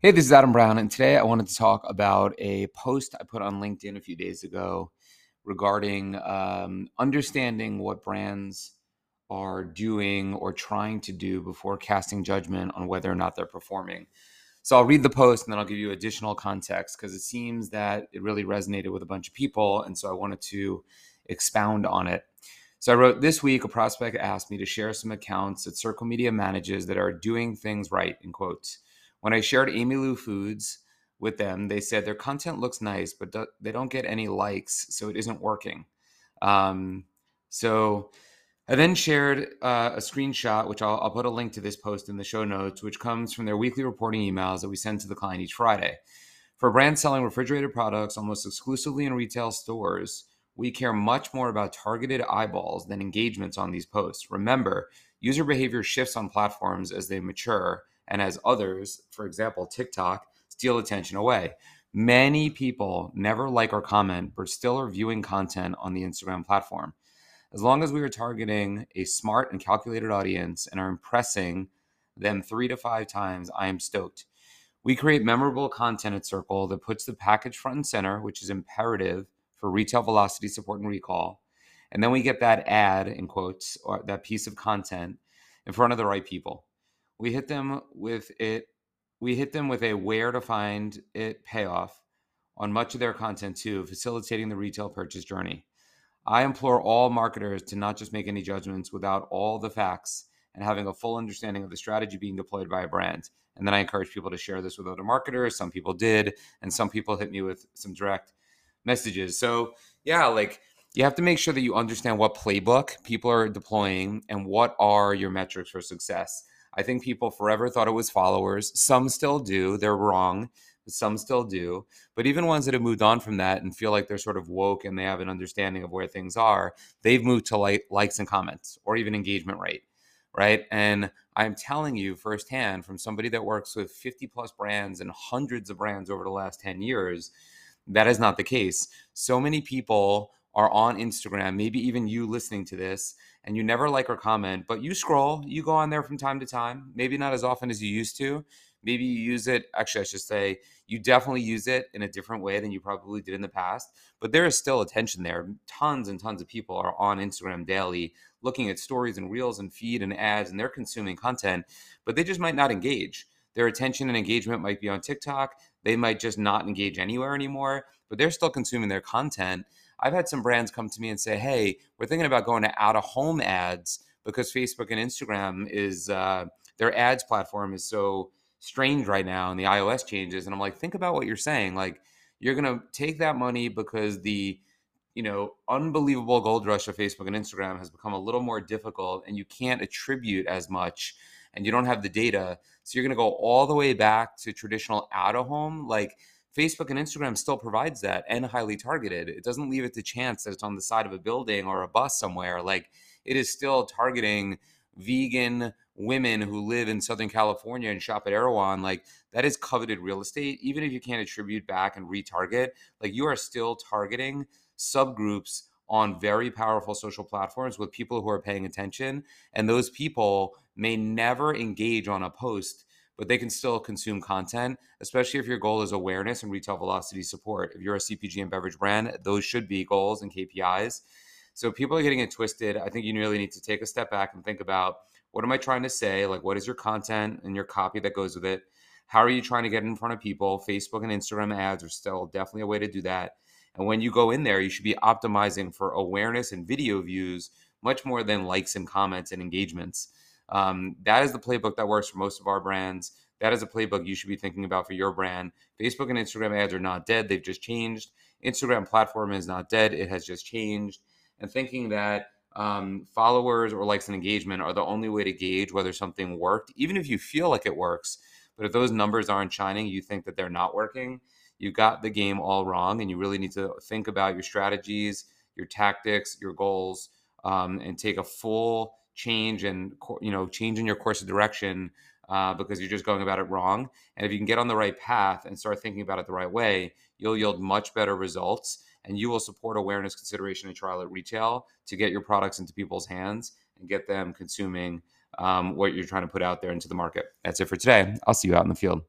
Hey, this is Adam Brown, and today I wanted to talk about a post I put on LinkedIn a few days ago regarding um, understanding what brands are doing or trying to do before casting judgment on whether or not they're performing. So I'll read the post and then I'll give you additional context because it seems that it really resonated with a bunch of people. And so I wanted to expound on it. So I wrote this week, a prospect asked me to share some accounts that Circle Media manages that are doing things right, in quotes. When I shared Amylu Foods with them, they said their content looks nice, but do- they don't get any likes, so it isn't working. Um, so I then shared uh, a screenshot, which I'll, I'll put a link to this post in the show notes, which comes from their weekly reporting emails that we send to the client each Friday. For brands selling refrigerated products almost exclusively in retail stores, we care much more about targeted eyeballs than engagements on these posts. Remember, user behavior shifts on platforms as they mature, and as others, for example, TikTok, steal attention away. Many people never like or comment, but still are viewing content on the Instagram platform. As long as we are targeting a smart and calculated audience and are impressing them three to five times, I am stoked. We create memorable content at Circle that puts the package front and center, which is imperative for retail velocity support and recall. And then we get that ad, in quotes, or that piece of content in front of the right people we hit them with it we hit them with a where to find it payoff on much of their content too facilitating the retail purchase journey. I implore all marketers to not just make any judgments without all the facts and having a full understanding of the strategy being deployed by a brand. And then i encourage people to share this with other marketers. Some people did and some people hit me with some direct messages. So yeah like you have to make sure that you understand what playbook people are deploying and what are your metrics for success I think people forever thought it was followers. Some still do. They're wrong. Some still do. But even ones that have moved on from that and feel like they're sort of woke and they have an understanding of where things are, they've moved to like likes and comments or even engagement rate. Right. And I'm telling you firsthand from somebody that works with 50 plus brands and hundreds of brands over the last 10 years, that is not the case. So many people are on Instagram, maybe even you listening to this, and you never like or comment, but you scroll, you go on there from time to time, maybe not as often as you used to. Maybe you use it, actually, I should say, you definitely use it in a different way than you probably did in the past, but there is still attention there. Tons and tons of people are on Instagram daily looking at stories and reels and feed and ads, and they're consuming content, but they just might not engage. Their attention and engagement might be on TikTok. They might just not engage anywhere anymore, but they're still consuming their content. I've had some brands come to me and say, "Hey, we're thinking about going to out of home ads because Facebook and Instagram is uh, their ads platform is so strange right now, and the iOS changes." And I'm like, "Think about what you're saying. Like, you're gonna take that money because the you know unbelievable gold rush of Facebook and Instagram has become a little more difficult, and you can't attribute as much." And you don't have the data, so you're going to go all the way back to traditional out of home. Like Facebook and Instagram still provides that and highly targeted. It doesn't leave it to chance that it's on the side of a building or a bus somewhere. Like it is still targeting vegan women who live in Southern California and shop at Erewhon. Like that is coveted real estate. Even if you can't attribute back and retarget, like you are still targeting subgroups on very powerful social platforms with people who are paying attention. And those people may never engage on a post but they can still consume content, especially if your goal is awareness and retail velocity support. If you're a CPG and beverage brand, those should be goals and KPIs. So people are getting it twisted. I think you really need to take a step back and think about what am I trying to say? Like, what is your content and your copy that goes with it? How are you trying to get in front of people? Facebook and Instagram ads are still definitely a way to do that. And when you go in there, you should be optimizing for awareness and video views much more than likes and comments and engagements. Um, that is the playbook that works for most of our brands. That is a playbook you should be thinking about for your brand. Facebook and Instagram ads are not dead, they've just changed. Instagram platform is not dead, it has just changed. And thinking that um, followers or likes and engagement are the only way to gauge whether something worked, even if you feel like it works. But if those numbers aren't shining, you think that they're not working, you got the game all wrong. And you really need to think about your strategies, your tactics, your goals, um, and take a full change and you know change in your course of direction uh, because you're just going about it wrong. And if you can get on the right path and start thinking about it the right way, you'll yield much better results and you will support awareness, consideration, and trial at retail to get your products into people's hands and get them consuming um, what you're trying to put out there into the market. That's it for today. I'll see you out in the field.